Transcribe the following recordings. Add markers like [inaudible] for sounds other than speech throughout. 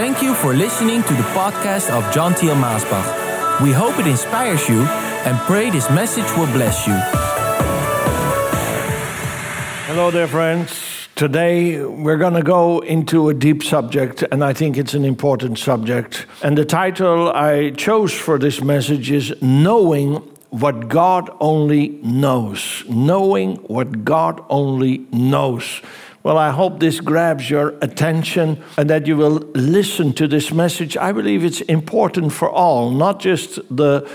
Thank you for listening to the podcast of John Thiel Maasbach. We hope it inspires you and pray this message will bless you. Hello there, friends. Today we're going to go into a deep subject, and I think it's an important subject. And the title I chose for this message is Knowing What God Only Knows. Knowing What God Only Knows. Well, I hope this grabs your attention and that you will listen to this message. I believe it's important for all, not just the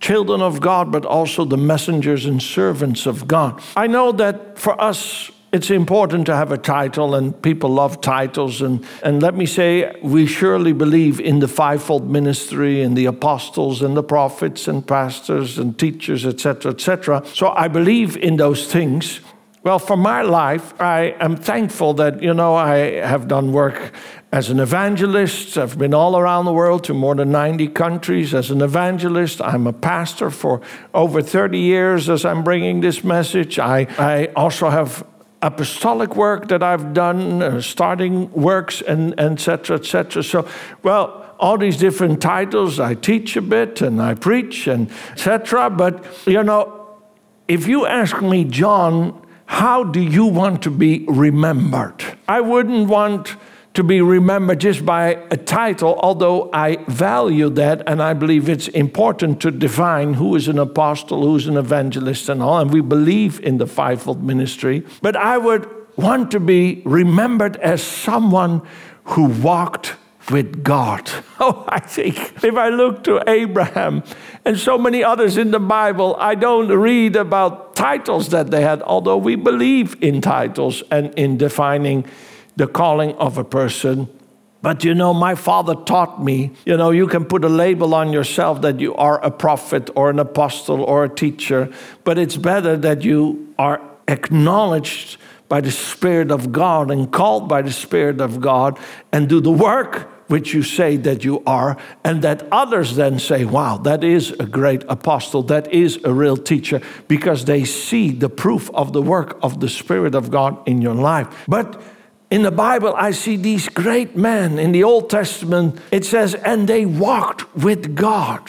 children of God, but also the messengers and servants of God. I know that for us, it's important to have a title, and people love titles. And, and let me say, we surely believe in the fivefold ministry and the apostles and the prophets and pastors and teachers, etc., etc. So I believe in those things. Well, for my life, I am thankful that, you know, I have done work as an evangelist. I've been all around the world to more than 90 countries as an evangelist. I'm a pastor for over 30 years as I'm bringing this message. I, I also have apostolic work that I've done, uh, starting works, and etc., etc. So, well, all these different titles. I teach a bit and I preach and etc. But you know, if you ask me, John, how do you want to be remembered? I wouldn't want to be remembered just by a title, although I value that and I believe it's important to define who is an apostle, who's an evangelist, and all. And we believe in the fivefold ministry. But I would want to be remembered as someone who walked with God. [laughs] Oh, I think if I look to Abraham and so many others in the Bible, I don't read about titles that they had, although we believe in titles and in defining the calling of a person. But you know, my father taught me, you know, you can put a label on yourself that you are a prophet or an apostle or a teacher, but it's better that you are acknowledged by the Spirit of God and called by the Spirit of God and do the work which you say that you are, and that others then say, wow, that is a great apostle, that is a real teacher, because they see the proof of the work of the Spirit of God in your life. But in the Bible, I see these great men. In the Old Testament, it says, and they walked with God.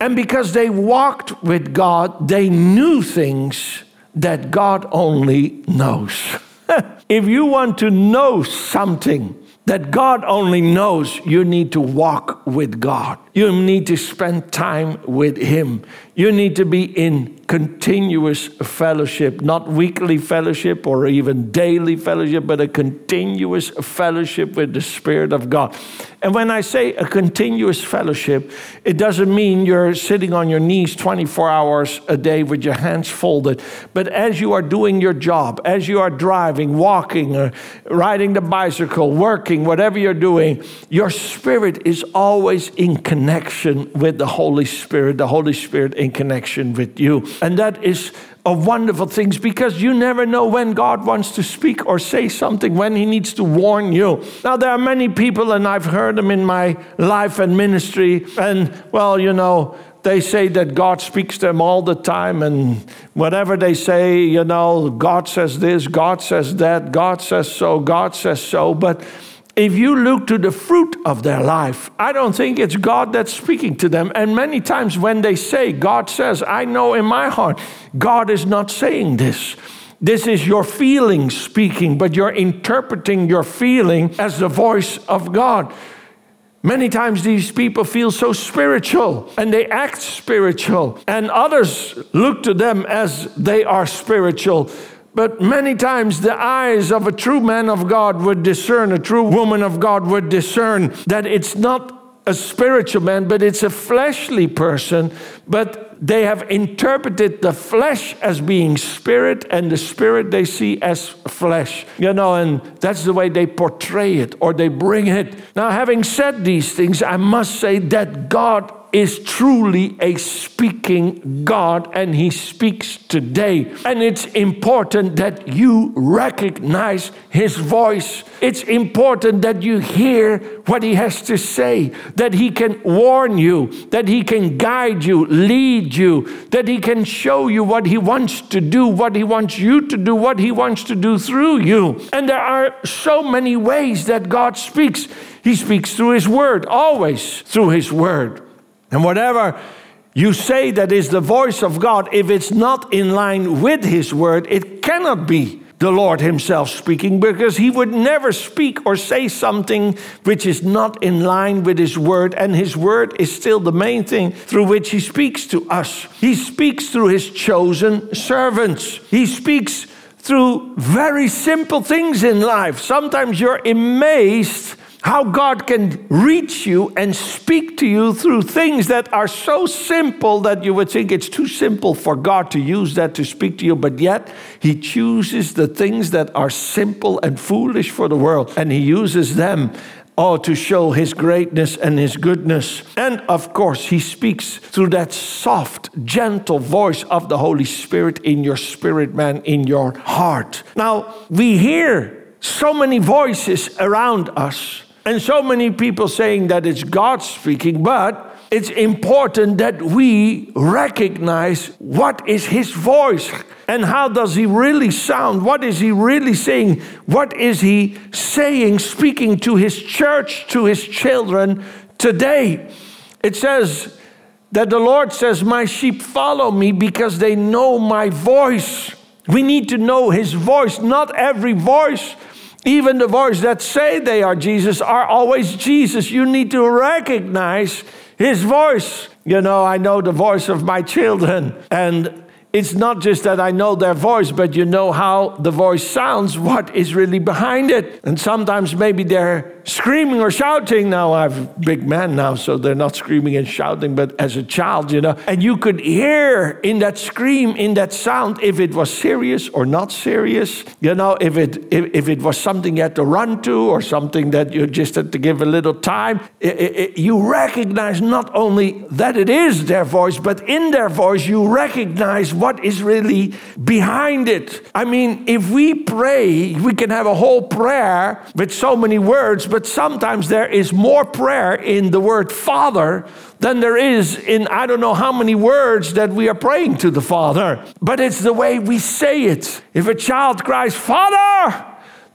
And because they walked with God, they knew things that God only knows. [laughs] if you want to know something that God only knows, you need to walk with God. You need to spend time with Him. You need to be in continuous fellowship, not weekly fellowship or even daily fellowship, but a continuous fellowship with the Spirit of God. And when I say a continuous fellowship, it doesn't mean you're sitting on your knees 24 hours a day with your hands folded. But as you are doing your job, as you are driving, walking, or riding the bicycle, working, whatever you're doing, your spirit is always in connection with the Holy Spirit, the Holy Spirit in connection with you. And that is of wonderful things because you never know when God wants to speak or say something, when He needs to warn you. Now, there are many people, and I've heard them in my life and ministry, and well, you know, they say that God speaks to them all the time, and whatever they say, you know, God says this, God says that, God says so, God says so, but if you look to the fruit of their life, I don't think it's God that's speaking to them. And many times when they say, God says, I know in my heart, God is not saying this. This is your feeling speaking, but you're interpreting your feeling as the voice of God. Many times these people feel so spiritual and they act spiritual, and others look to them as they are spiritual. But many times the eyes of a true man of God would discern, a true woman of God would discern that it's not a spiritual man, but it's a fleshly person. But they have interpreted the flesh as being spirit and the spirit they see as flesh. You know, and that's the way they portray it or they bring it. Now, having said these things, I must say that God is truly a speaking God and He speaks today. And it's important that you recognize His voice. It's important that you hear what He has to say, that He can warn you, that He can guide you, lead you, that He can show you what He wants to do, what He wants you to do, what He wants to do through you. And there are so many ways that God speaks. He speaks through His Word, always through His Word. And whatever you say that is the voice of God, if it's not in line with His Word, it cannot be the Lord Himself speaking because He would never speak or say something which is not in line with His Word, and His Word is still the main thing through which He speaks to us. He speaks through His chosen servants, He speaks through very simple things in life. Sometimes you're amazed how God can reach you and speak to you through things that are so simple that you would think it's too simple for God to use that to speak to you, but yet He chooses the things that are simple and foolish for the world and He uses them. Oh, to show his greatness and his goodness. And of course, he speaks through that soft, gentle voice of the Holy Spirit in your spirit, man, in your heart. Now, we hear so many voices around us and so many people saying that it's God speaking, but it's important that we recognize what is his voice and how does he really sound? What is he really saying? What is he saying speaking to his church to his children today? It says that the lord says my sheep follow me because they know my voice. We need to know his voice. Not every voice even the voice that say they are Jesus are always Jesus. You need to recognize his voice. You know, I know the voice of my children, and it's not just that I know their voice, but you know how the voice sounds, what is really behind it. And sometimes maybe they're screaming or shouting. Now I'm big man now, so they're not screaming and shouting, but as a child, you know. And you could hear in that scream, in that sound, if it was serious or not serious. You know, if it if, if it was something you had to run to or something that you just had to give a little time. It, it, you recognize not only that it is their voice, but in their voice you recognize what is really behind it. I mean, if we pray, we can have a whole prayer with so many words, but sometimes there is more prayer in the word Father than there is in I don't know how many words that we are praying to the Father. But it's the way we say it. If a child cries, Father,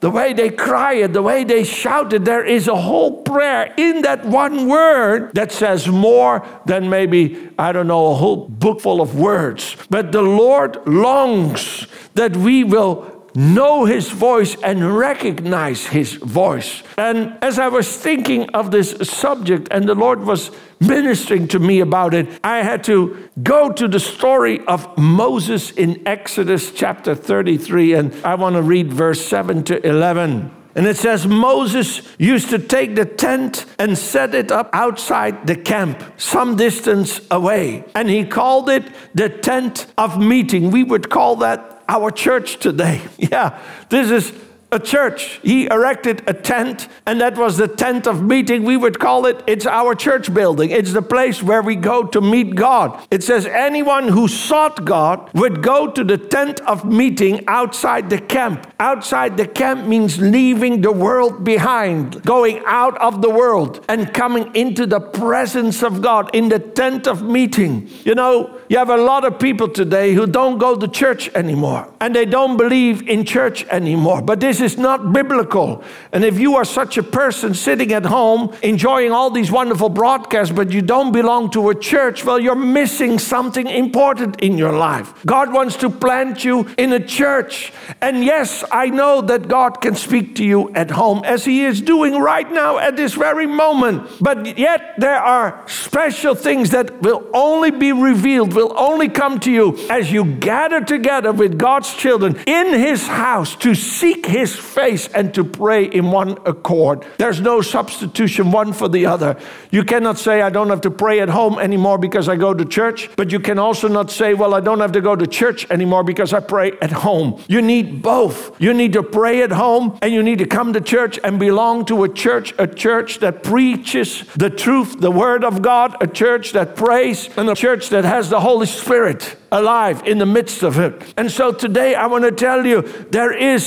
the way they cry it, the way they shout it, there is a whole prayer in that one word that says more than maybe, I don't know, a whole book full of words. But the Lord longs that we will know his voice and recognize his voice. And as I was thinking of this subject, and the Lord was ministering to me about it, I had to go to the story of Moses in Exodus chapter 33, and I want to read verse 7 to 11. And it says Moses used to take the tent and set it up outside the camp, some distance away. And he called it the tent of meeting. We would call that our church today. [laughs] Yeah, this is a church. He erected a tent, and that was the tent of meeting. We would call it, it's our church building. It's the place where we go to meet God. It says, anyone who sought God would go to the tent of meeting outside the camp. Outside the camp means leaving the world behind, going out of the world, and coming into the presence of God in the tent of meeting. You know, you have a lot of people today who don't go to church anymore, and they don't believe in church anymore. But this is not biblical. And if you are such a person sitting at home enjoying all these wonderful broadcasts, but you don't belong to a church, well, you're missing something important in your life. God wants to plant you in a church. And yes, I know that God can speak to you at home as He is doing right now at this very moment. But yet, there are special things that will only be revealed will only come to you as you gather together with God's children in His house to seek His face and to pray in one accord. There's no substitution one for the other. You cannot say, I don't have to pray at home anymore because I go to church, but you can also not say, Well, I don't have to go to church anymore because I pray at home. You need both. You need to pray at home and you need to come to church and belong to a church, a church that preaches the truth, the Word of God, a church that prays, and a church that has the Holy Spirit alive in the midst of it. And so today I want to tell you there is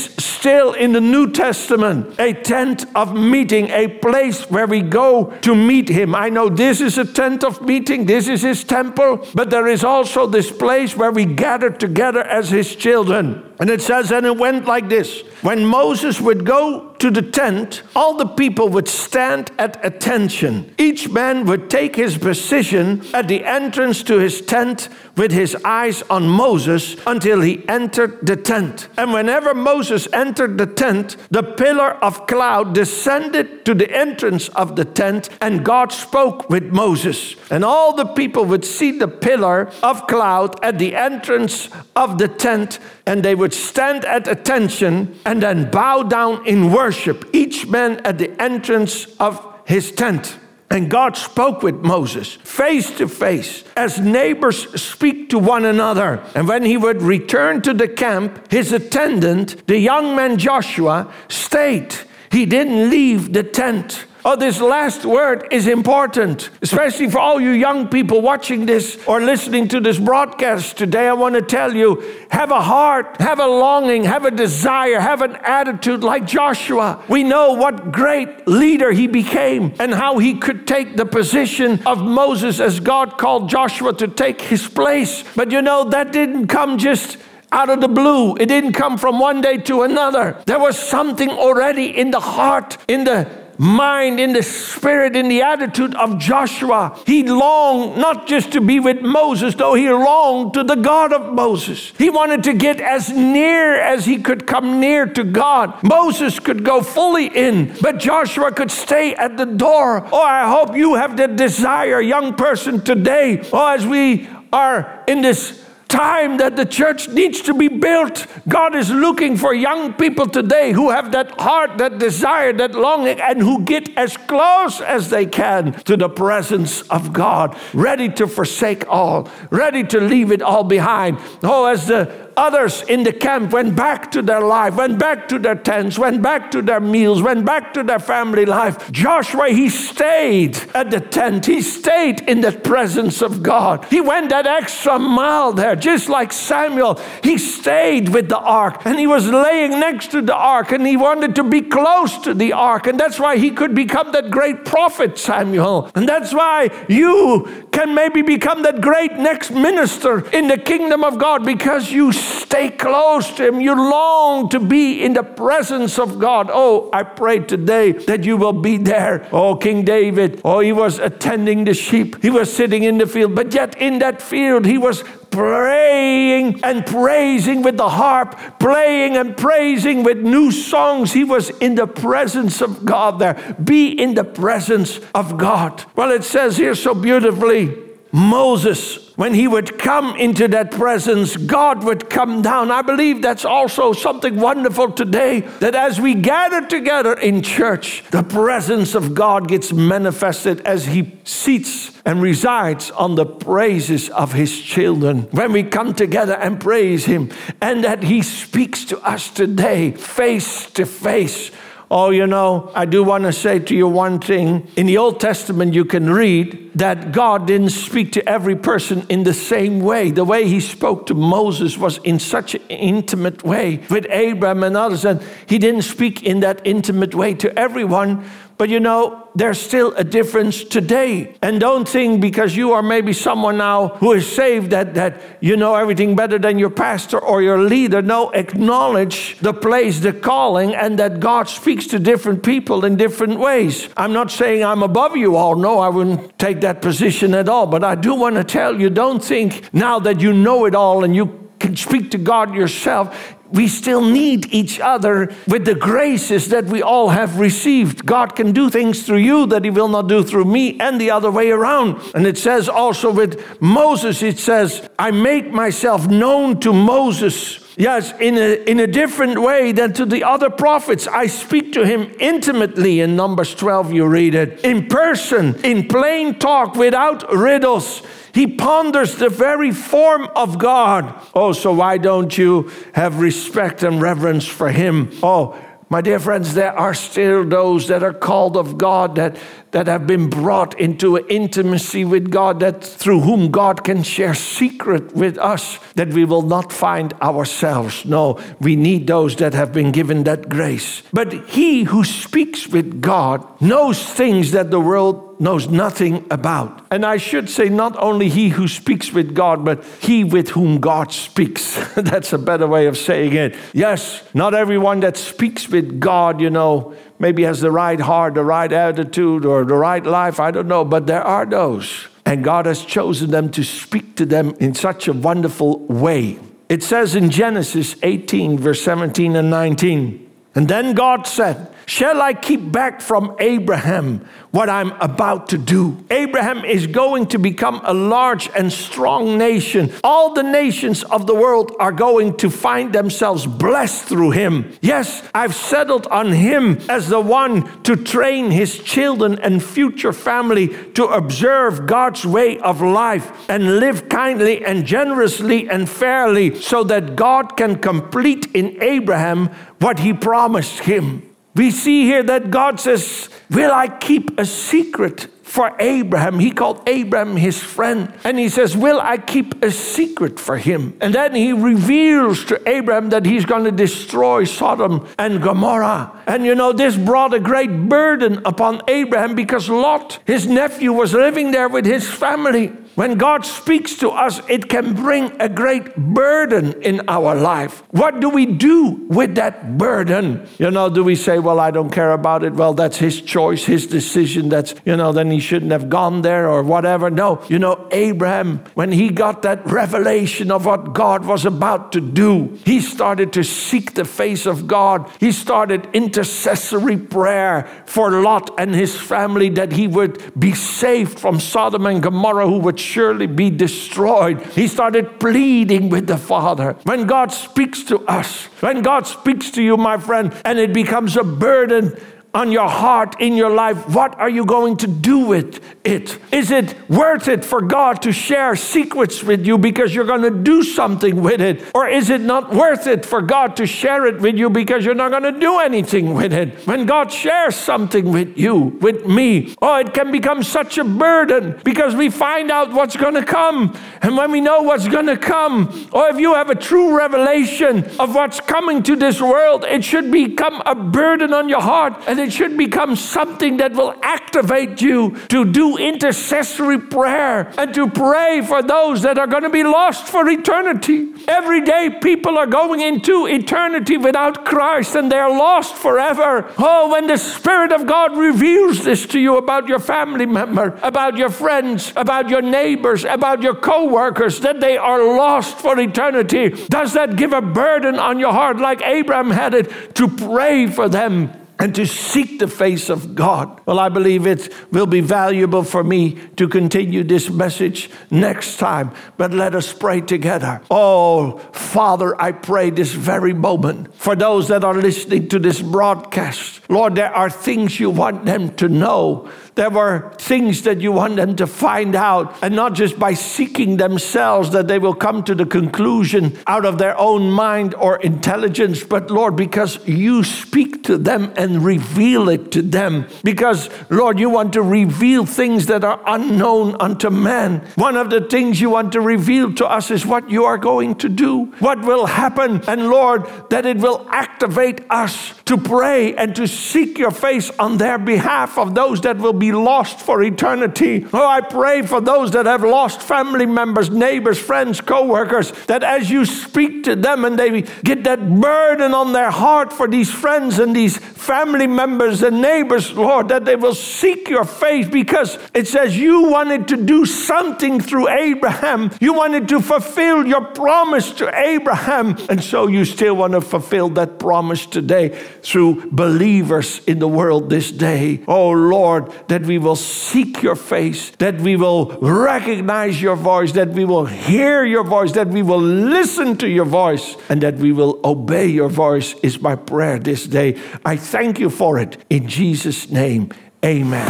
still in the New Testament a tent of meeting, a place where we go to meet Him. I know this is a tent of meeting, this is His temple, but there is also this place where we gather together as His children. And it says, and it went like this when Moses would go to the tent, all the people would stand at attention. Each man would take his position at the entrance to his tent with his eyes on Moses until he entered the tent. And whenever Moses entered the tent, the pillar of cloud descended to the entrance of the tent, and God spoke with Moses. And all the people would see the pillar of cloud at the entrance of the tent, and they would stand at attention and then bow down in worship, each man at the entrance of his tent. And God spoke with Moses face to face as neighbors speak to one another. And when he would return to the camp, his attendant, the young man Joshua, stayed. He didn't leave the tent. Oh, this last word is important, especially for all you young people watching this or listening to this broadcast today. I want to tell you have a heart, have a longing, have a desire, have an attitude like Joshua. We know what great leader he became and how he could take the position of Moses as God called Joshua to take his place. But you know, that didn't come just out of the blue. It didn't come from one day to another. There was something already in the heart, in the mind, in the spirit, in the attitude of Joshua. He longed not just to be with Moses, though he longed to the God of Moses. He wanted to get as near as he could come near to God. Moses could go fully in, but Joshua could stay at the door. Oh, I hope you have the desire, young person, today. Oh, as we are in this time that the church needs to be built. God is looking for young people today who have that heart, that desire, that longing, and who get as close as they can to the presence of God, ready to forsake all, ready to leave it all behind. Oh, as the Others in the camp went back to their life, went back to their tents, went back to their meals, went back to their family life. Joshua, he stayed at the tent. He stayed in the presence of God. He went that extra mile there, just like Samuel. He stayed with the ark and he was laying next to the ark and he wanted to be close to the ark. And that's why he could become that great prophet, Samuel. And that's why you can maybe become that great next minister in the kingdom of God because you stay close to Him. You long to be in the presence of God. Oh, I pray today that you will be there. Oh, King David, oh, he was attending the sheep, he was sitting in the field, but yet in that field, he was praying and praising with the harp, playing and praising with new songs. He was in the presence of God there. Be in the presence of God. Well, it says here so beautifully Moses when he would come into that presence, God would come down. I believe that's also something wonderful today that as we gather together in church, the presence of God gets manifested as he seats and resides on the praises of his children. When we come together and praise him, and that he speaks to us today face to face Oh, you know, I do want to say to you one thing. In the Old Testament, you can read that God didn't speak to every person in the same way. The way He spoke to Moses was in such an intimate way with Abraham and others, and He didn't speak in that intimate way to everyone. But you know, there's still a difference today. And don't think because you are maybe someone now who is saved that, that you know everything better than your pastor or your leader. No, acknowledge the place, the calling, and that God speaks to different people in different ways. I'm not saying I'm above you all. No, I wouldn't take that position at all. But I do want to tell you don't think now that you know it all and you can speak to God yourself we still need each other with the graces that we all have received. God can do things through you that He will not do through me, and the other way around. And it says also with Moses, it says, I make myself known to Moses. Yes, in a, in a different way than to the other prophets. I speak to him intimately. In Numbers 12, you read it. In person, in plain talk, without riddles. He ponders the very form of God. Oh, so why don't you have respect and reverence for Him? Oh, my dear friends, there are still those that are called of God that that have been brought into intimacy with God, that through whom God can share secret with us, that we will not find ourselves. No, we need those that have been given that grace. But he who speaks with God knows things that the world knows nothing about. And I should say, not only he who speaks with God, but he with whom God speaks. [laughs] That's a better way of saying it. Yes, not everyone that speaks with God, you know, maybe has the right heart, the right attitude, or the right life. I don't know. But there are those. And God has chosen them to speak to them in such a wonderful way. It says in Genesis 18, verse 17 and 19, and then God said, Shall I keep back from Abraham what I'm about to do? Abraham is going to become a large and strong nation. All the nations of the world are going to find themselves blessed through him. Yes, I've settled on him as the one to train his children and future family to observe God's way of life and live kindly and generously and fairly so that God can complete in Abraham what he promised him. We see here that God says, Will I keep a secret for Abraham? He called Abraham his friend. And he says, Will I keep a secret for him? And then he reveals to Abraham that he's going to destroy Sodom and Gomorrah. And you know, this brought a great burden upon Abraham because Lot, his nephew, was living there with his family. When God speaks to us, it can bring a great burden in our life. What do we do with that burden? You know, do we say, well, I don't care about it? Well, that's his choice, his decision. That's, you know, then he shouldn't have gone there or whatever. No, you know, Abraham, when he got that revelation of what God was about to do, he started to seek the face of God. He started intercessory prayer for Lot and his family that he would be saved from Sodom and Gomorrah, who would surely be destroyed. He started pleading with the Father. When God speaks to us, when God speaks to you, my friend, and it becomes a burden, on your heart in your life, what are you going to do with it? Is it worth it for God to share secrets with you because you're going to do something with it? Or is it not worth it for God to share it with you because you're not going to do anything with it? When God shares something with you, with me, oh, it can become such a burden because we find out what's going to come. And when we know what's going to come, or if you have a true revelation of what's coming to this world, it should become a burden on your heart. And and it should become something that will activate you to do intercessory prayer and to pray for those that are going to be lost for eternity. Every day, people are going into eternity without Christ and they're lost forever. Oh, when the Spirit of God reveals this to you about your family member, about your friends, about your neighbors, about your co workers, that they are lost for eternity, does that give a burden on your heart like Abraham had it to pray for them? And to seek the face of God. Well, I believe it will be valuable for me to continue this message next time, but let us pray together. Oh, Father, I pray this very moment for those that are listening to this broadcast. Lord, there are things you want them to know there were things that you want them to find out, and not just by seeking themselves that they will come to the conclusion out of their own mind or intelligence, but Lord, because you speak to them and reveal it to them. Because, Lord, you want to reveal things that are unknown unto man. One of the things you want to reveal to us is what you are going to do, what will happen, and Lord, that it will activate us to pray and to seek your face on their behalf of those that will be lost for eternity. Oh, I pray for those that have lost family members, neighbors, friends, co workers, that as you speak to them and they get that burden on their heart for these friends and these family family members and neighbors, Lord, that they will seek your face because it says you wanted to do something through Abraham. You wanted to fulfill your promise to Abraham. And so you still want to fulfill that promise today through believers in the world this day. Oh Lord, that we will seek your face, that we will recognize your voice, that we will hear your voice, that we will listen to your voice, and that we will obey your voice is my prayer this day. I thank you for it. In Jesus' name, amen.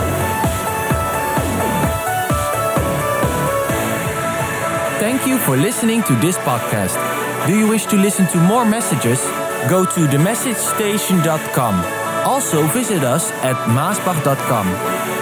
Thank you for listening to this podcast. Do you wish to listen to more messages? Go to themessagestation.com. Also visit us at maasbach.com.